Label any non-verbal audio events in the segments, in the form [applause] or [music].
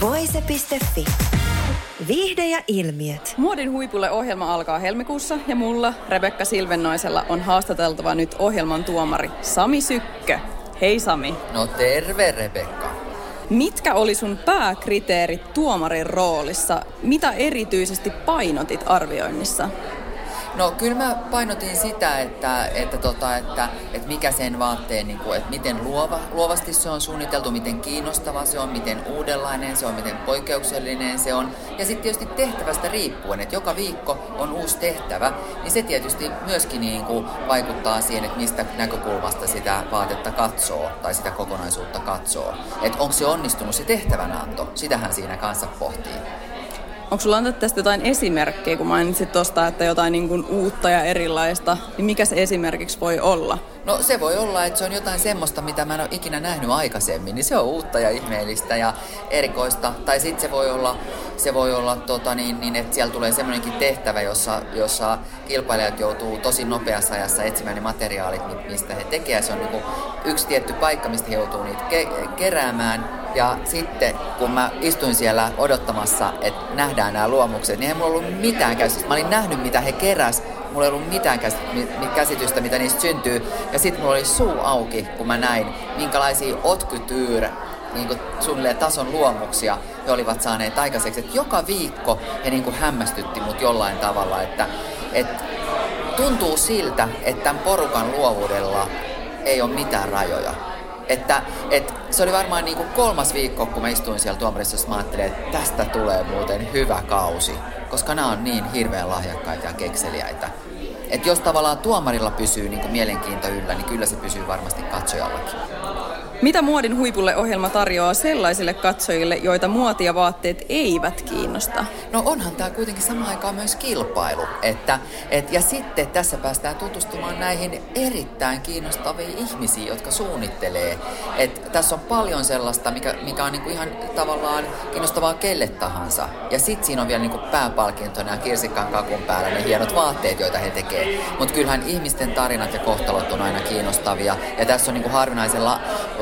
Voise.fi. Viihde ja ilmiöt. Muodin huipulle ohjelma alkaa helmikuussa ja mulla, Rebekka Silvennoisella, on haastateltava nyt ohjelman tuomari Sami Sykkö. Hei Sami. No terve Rebekka. Mitkä oli sun pääkriteerit tuomarin roolissa? Mitä erityisesti painotit arvioinnissa? No kyllä mä painotin sitä, että, että, tota, että, että mikä sen vaatteen, niin kuin, että miten luova, luovasti se on suunniteltu, miten kiinnostava se on, miten uudenlainen se on, miten poikkeuksellinen se on. Ja sitten tietysti tehtävästä riippuen, että joka viikko on uusi tehtävä, niin se tietysti myöskin niin kuin vaikuttaa siihen, että mistä näkökulmasta sitä vaatetta katsoo tai sitä kokonaisuutta katsoo. Että onko se onnistunut se tehtävänanto, sitähän siinä kanssa pohtii. Onko sulla antaa tästä jotain esimerkkejä, kun mainitsit tuosta, että jotain niin kuin uutta ja erilaista, niin mikä se esimerkiksi voi olla? No se voi olla, että se on jotain semmoista, mitä mä en ole ikinä nähnyt aikaisemmin, niin se on uutta ja ihmeellistä ja erikoista. Tai sitten se voi olla, se voi olla tota niin, niin, että siellä tulee semmoinenkin tehtävä, jossa, jossa kilpailijat joutuu tosi nopeassa ajassa etsimään ne materiaalit, mistä he tekevät. Se on niin yksi tietty paikka, mistä he joutuu niitä ke- keräämään. Ja sitten kun mä istuin siellä odottamassa, että nähdään nämä luomukset, niin ei mulla ollut mitään käsitystä. Mä olin nähnyt, mitä he keräs, mulla ei ollut mitään käsitystä, mitä niistä syntyy. Ja sitten mulla oli suu auki, kun mä näin, minkälaisia otkytyyrä niin kuin suunnilleen tason luomuksia he olivat saaneet aikaiseksi. Että joka viikko he niin kuin hämmästytti mut jollain tavalla, että, että tuntuu siltä, että tämän porukan luovuudella ei ole mitään rajoja. Että, että se oli varmaan niin kuin kolmas viikko, kun mä istuin siellä tuomarissa, mä ajattelin, että tästä tulee muuten hyvä kausi. Koska nämä on niin hirveän lahjakkaita ja kekseliäitä. Että jos tavallaan tuomarilla pysyy niin kuin mielenkiinto yllä, niin kyllä se pysyy varmasti katsojallakin. Mitä Muodin huipulle ohjelma tarjoaa sellaisille katsojille, joita muoti ja vaatteet eivät kiinnosta? No onhan tämä kuitenkin samaan aikaan myös kilpailu. Että, et, ja sitten tässä päästään tutustumaan näihin erittäin kiinnostaviin ihmisiin, jotka suunnittelee. Et tässä on paljon sellaista, mikä, mikä on niinku ihan tavallaan kiinnostavaa kelle tahansa. Ja sitten siinä on vielä niinku pääpalkintona kirsikkaan kakun päällä ne hienot vaatteet, joita he tekee. Mutta kyllähän ihmisten tarinat ja kohtalot on aina kiinnostavia. Ja tässä on niinku harvinaisella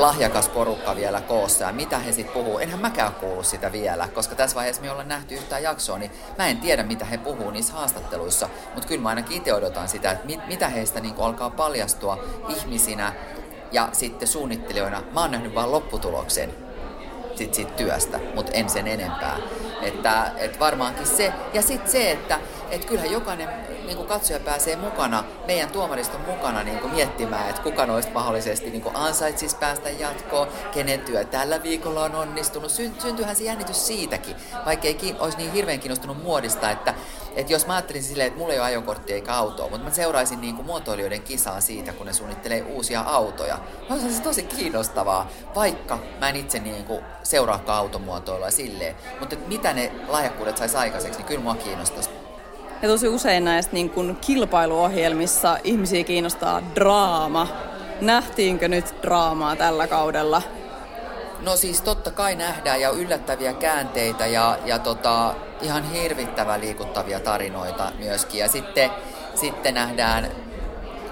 lahjakas porukka vielä koossa ja mitä he sitten puhuu. Enhän mäkään kuulu sitä vielä, koska tässä vaiheessa me ollaan nähty yhtään jaksoa, niin mä en tiedä mitä he puhuu niissä haastatteluissa, mutta kyllä mä ainakin itse odotan sitä, että mit, mitä heistä niin alkaa paljastua ihmisinä ja sitten suunnittelijoina. Mä oon nähnyt vaan lopputuloksen sit siitä työstä, mutta en sen enempää. Että, et varmaankin se. Ja sitten se, että et kyllähän jokainen niin kuin katsoja pääsee mukana, meidän tuomariston mukana niin kuin miettimään, että kuka noista mahdollisesti niin ansaitsisi päästä jatkoon, kenen työ tällä viikolla on onnistunut. Syntyyhän se jännitys siitäkin, vaikka ei olisi niin hirveän kiinnostunut muodista, että, että jos mä ajattelisin silleen, että mulla ei ole ajokorttia eikä autoa, mutta mä seuraisin niin kuin muotoilijoiden kisaa siitä, kun ne suunnittelee uusia autoja. On se tosi kiinnostavaa, vaikka mä en itse niin kuin seuraakaan automuotoilua silleen. Mutta mitä ne lahjakkuudet saisi aikaiseksi, niin kyllä mua kiinnostaisi. Ja tosi usein näistä niin kuin kilpailuohjelmissa ihmisiä kiinnostaa draama. Nähtiinkö nyt draamaa tällä kaudella? No siis totta kai nähdään ja yllättäviä käänteitä ja, ja tota, ihan hirvittävän liikuttavia tarinoita myöskin. Ja sitten, sitten nähdään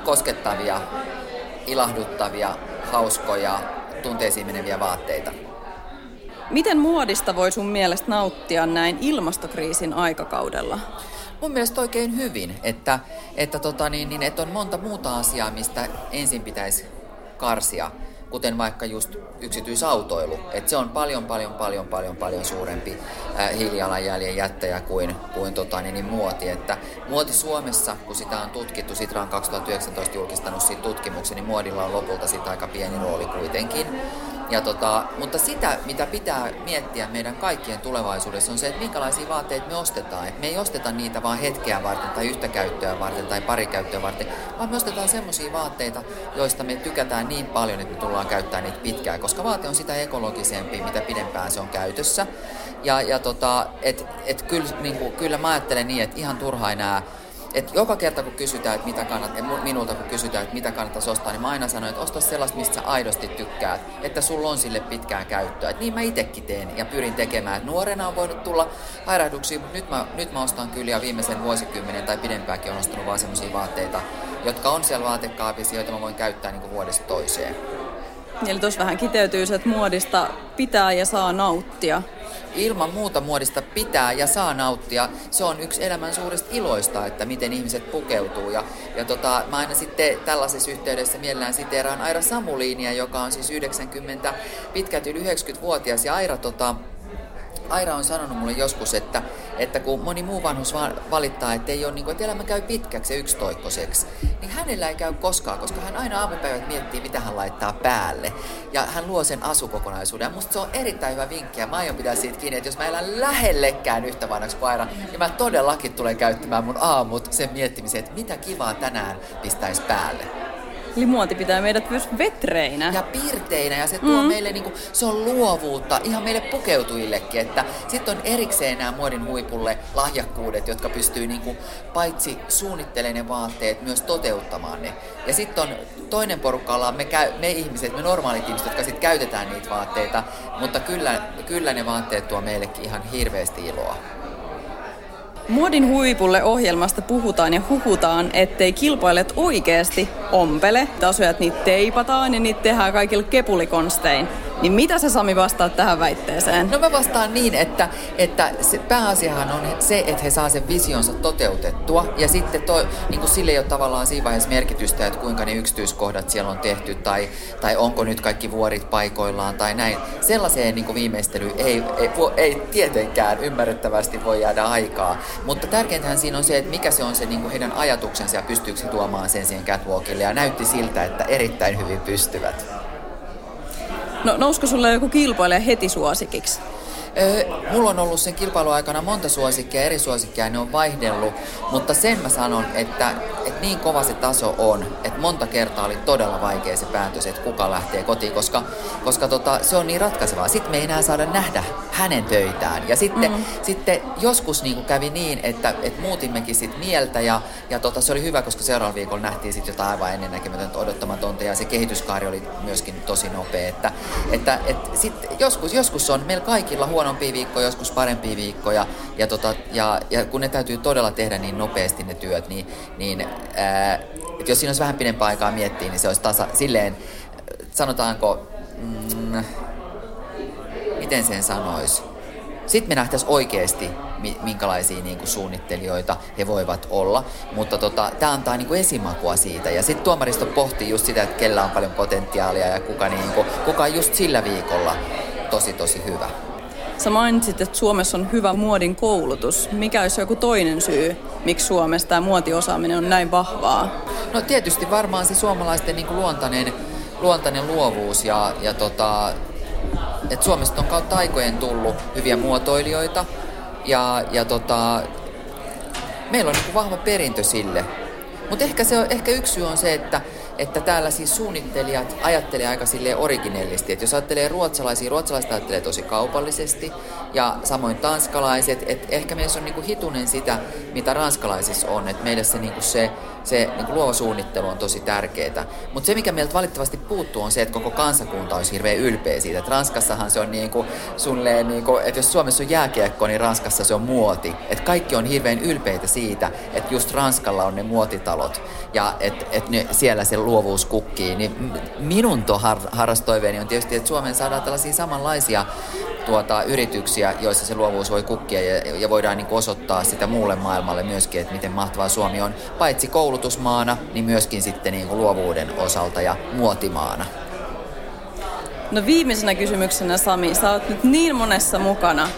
koskettavia, ilahduttavia, hauskoja, tunteisiin meneviä vaatteita. Miten muodista voi sun mielestä nauttia näin ilmastokriisin aikakaudella? mun mielestä oikein hyvin, että, että, tota niin, niin, että on monta muuta asiaa, mistä ensin pitäisi karsia, kuten vaikka just yksityisautoilu. Että se on paljon, paljon, paljon, paljon, paljon suurempi hiilijalanjäljen jättäjä kuin, kuin tota, niin, niin muoti. Että muoti Suomessa, kun sitä on tutkittu, Sitra on 2019 julkistanut siitä tutkimuksen, niin muodilla on lopulta sitä aika pieni rooli kuitenkin. Ja tota, mutta sitä, mitä pitää miettiä meidän kaikkien tulevaisuudessa, on se, että minkälaisia vaatteita me ostetaan. Et me ei osteta niitä vain hetkeä varten tai yhtä käyttöä varten tai pari käyttöä varten, vaan me ostetaan semmoisia vaatteita, joista me tykätään niin paljon, että me tullaan käyttämään niitä pitkään. Koska vaate on sitä ekologisempi, mitä pidempään se on käytössä. Ja, ja tota, et, et kyllä, niin kuin, kyllä mä ajattelen niin, että ihan turhaa enää et joka kerta kun kysytään, että mitä kannat, minulta kun kysytään, että mitä kannattaisi ostaa, niin mä aina sanon, että osta sellaista, mistä sä aidosti tykkäät, että sulla on sille pitkään käyttöä. Et niin mä itekin teen ja pyrin tekemään. Et nuorena on voinut tulla hairahduksia, mutta nyt mä, nyt mä ostan kyllä ja viimeisen vuosikymmenen tai pidempäänkin on ostanut vaan sellaisia vaatteita, jotka on siellä vaatekaapissa, joita mä voin käyttää niin kuin vuodesta toiseen. Eli tuossa vähän kiteytyy se, että muodista pitää ja saa nauttia ilman muuta muodista pitää ja saa nauttia. Se on yksi elämän suurista iloista, että miten ihmiset pukeutuu. Ja, ja tota, mä aina sitten tällaisessa yhteydessä mielellään siteeraan Aira Samuliinia, joka on siis 90, pitkät yli 90-vuotias. Ja Aira tota, Aira on sanonut mulle joskus, että, että kun moni muu vanhus valittaa, että, ei ole, niin kuin, että elämä käy pitkäksi ja yksitoikkoiseksi, niin hänellä ei käy koskaan, koska hän aina aamupäivät miettii, mitä hän laittaa päälle. Ja hän luo sen asukokonaisuuden. Ja musta se on erittäin hyvä vinkki, ja mä aion pitää siitä kiinni, että jos mä elän lähellekään yhtä vanhaksi kuin Aira, niin mä todellakin tulen käyttämään mun aamut sen miettimiseen, että mitä kivaa tänään pistäisi päälle. Eli muoti pitää meidät myös vetreinä. Ja pirteinä ja se tuo mm. meille, niinku, se on luovuutta ihan meille pukeutujillekin. Että sitten on erikseen nämä muodin huipulle lahjakkuudet, jotka pystyy niinku, paitsi suunnittelemaan ne vaatteet, myös toteuttamaan ne. Ja sitten on toinen porukka ollaan me, käy, me ihmiset, me normaalit ihmiset, jotka sitten käytetään niitä vaatteita, mutta kyllä, kyllä ne vaatteet tuo meillekin ihan hirveästi iloa. Muodin huipulle ohjelmasta puhutaan ja huhutaan, ettei kilpailet oikeasti ompele. Tasojat niitä teipataan ja niitä tehdään kaikilla kepulikonstein. Niin mitä sä Sami vastaat tähän väitteeseen? No mä vastaan niin, että, että se pääasiahan on se, että he saa sen visionsa toteutettua. Ja sitten to, niin kuin sille ei ole tavallaan siinä vaiheessa merkitystä, että kuinka ne yksityiskohdat siellä on tehty tai, tai onko nyt kaikki vuorit paikoillaan tai näin. Sellaiseen niin kuin viimeistelyyn ei, ei, ei tietenkään ymmärrettävästi voi jäädä aikaa. Mutta tärkeintähän siinä on se, että mikä se on se niin kuin heidän ajatuksensa ja pystyykö he tuomaan sen siihen catwalkille. Ja näytti siltä, että erittäin hyvin pystyvät. No nousko sulle joku kilpailija heti suosikiksi? Mulla on ollut sen kilpailuaikana monta suosikkia, eri suosikkia, ne on vaihdellut, mutta sen mä sanon, että, että niin kova se taso on, että monta kertaa oli todella vaikea se päätös, että kuka lähtee kotiin, koska, koska tota, se on niin ratkaisevaa. Sitten me ei enää saada nähdä hänen töitään. Ja sitten, mm. sitten joskus niin kuin kävi niin, että, että muutimmekin sit mieltä ja, ja tota, se oli hyvä, koska seuraavalla viikolla nähtiin sitten jotain aivan ennennäkemätöntä odottamatonta ja se kehityskaari oli myöskin tosi nopea. Että, että, että sit joskus, joskus on meillä kaikilla huono huonompia viikkoja, joskus parempia viikkoja. Ja, tota, ja, ja kun ne täytyy todella tehdä niin nopeasti ne työt, niin, niin ää, jos siinä olisi vähän pidempää aikaa miettiä, niin se olisi tasa, silleen, sanotaanko, mm, miten sen sanoisi, sitten me nähtäisiin oikeasti, minkälaisia niin kuin suunnittelijoita he voivat olla. Mutta tota, tämä antaa niin kuin esimakua siitä. Ja sitten tuomaristo pohtii just sitä, että kellä on paljon potentiaalia ja kuka, niin kuin, kuka on just sillä viikolla tosi tosi hyvä. Sä mainitsit, että Suomessa on hyvä muodin koulutus. Mikä olisi joku toinen syy, miksi Suomessa tämä muotiosaaminen on näin vahvaa? No tietysti varmaan se suomalaisten niin kuin luontainen, luontainen luovuus ja, ja tota, että Suomesta on kautta aikojen tullut hyviä muotoilijoita ja, ja tota, meillä on niin kuin vahva perintö sille. Mutta ehkä, ehkä yksi syy on se, että että täällä siis suunnittelijat ajattelee aika sille originellisti. Että jos ajattelee ruotsalaisia, ruotsalaiset ajattelee tosi kaupallisesti ja samoin tanskalaiset. Että ehkä meissä on niinku hitunen sitä, mitä ranskalaisissa on. Että meille se, niinku se se niin kuin luova suunnittelu on tosi tärkeää. Mutta se, mikä meiltä valitettavasti puuttuu, on se, että koko kansakunta olisi hirveän ylpeä siitä. Että Ranskassahan se on niin kuin, sunneen, niin kuin, että jos Suomessa on jääkiekko, niin Ranskassa se on muoti. Että kaikki on hirveän ylpeitä siitä, että just Ranskalla on ne muotitalot ja että et siellä se luovuus kukkii. Niin minun har, harrastoiveeni on tietysti, että Suomeen saadaan tällaisia samanlaisia tuota, yrityksiä, joissa se luovuus voi kukkia ja, ja voidaan niin osoittaa sitä muulle maailmalle myöskin, että miten mahtavaa Suomi on, paitsi koulutusmaana, niin myöskin sitten niin kuin luovuuden osalta ja muotimaana. No viimeisenä kysymyksenä Sami, sä oot nyt niin monessa mukana.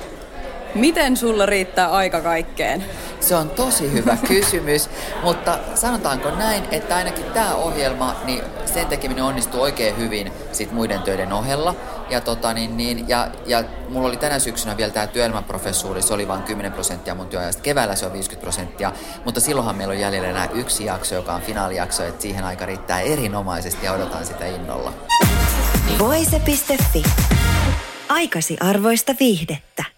Miten sulla riittää aika kaikkeen? Se on tosi hyvä [laughs] kysymys, mutta sanotaanko näin, että ainakin tämä ohjelma, niin sen tekeminen onnistuu oikein hyvin sit muiden töiden ohella. ja, tota, niin, niin, ja, ja mulla oli tänä syksynä vielä tämä työelämäprofessuuri, se oli vain 10 prosenttia mun työajasta. Keväällä se on 50 prosenttia, mutta silloinhan meillä on jäljellä enää yksi jakso, joka on finaalijakso, että siihen aika riittää erinomaisesti ja odotan sitä innolla. Voise.fi. Aikasi arvoista viihdettä.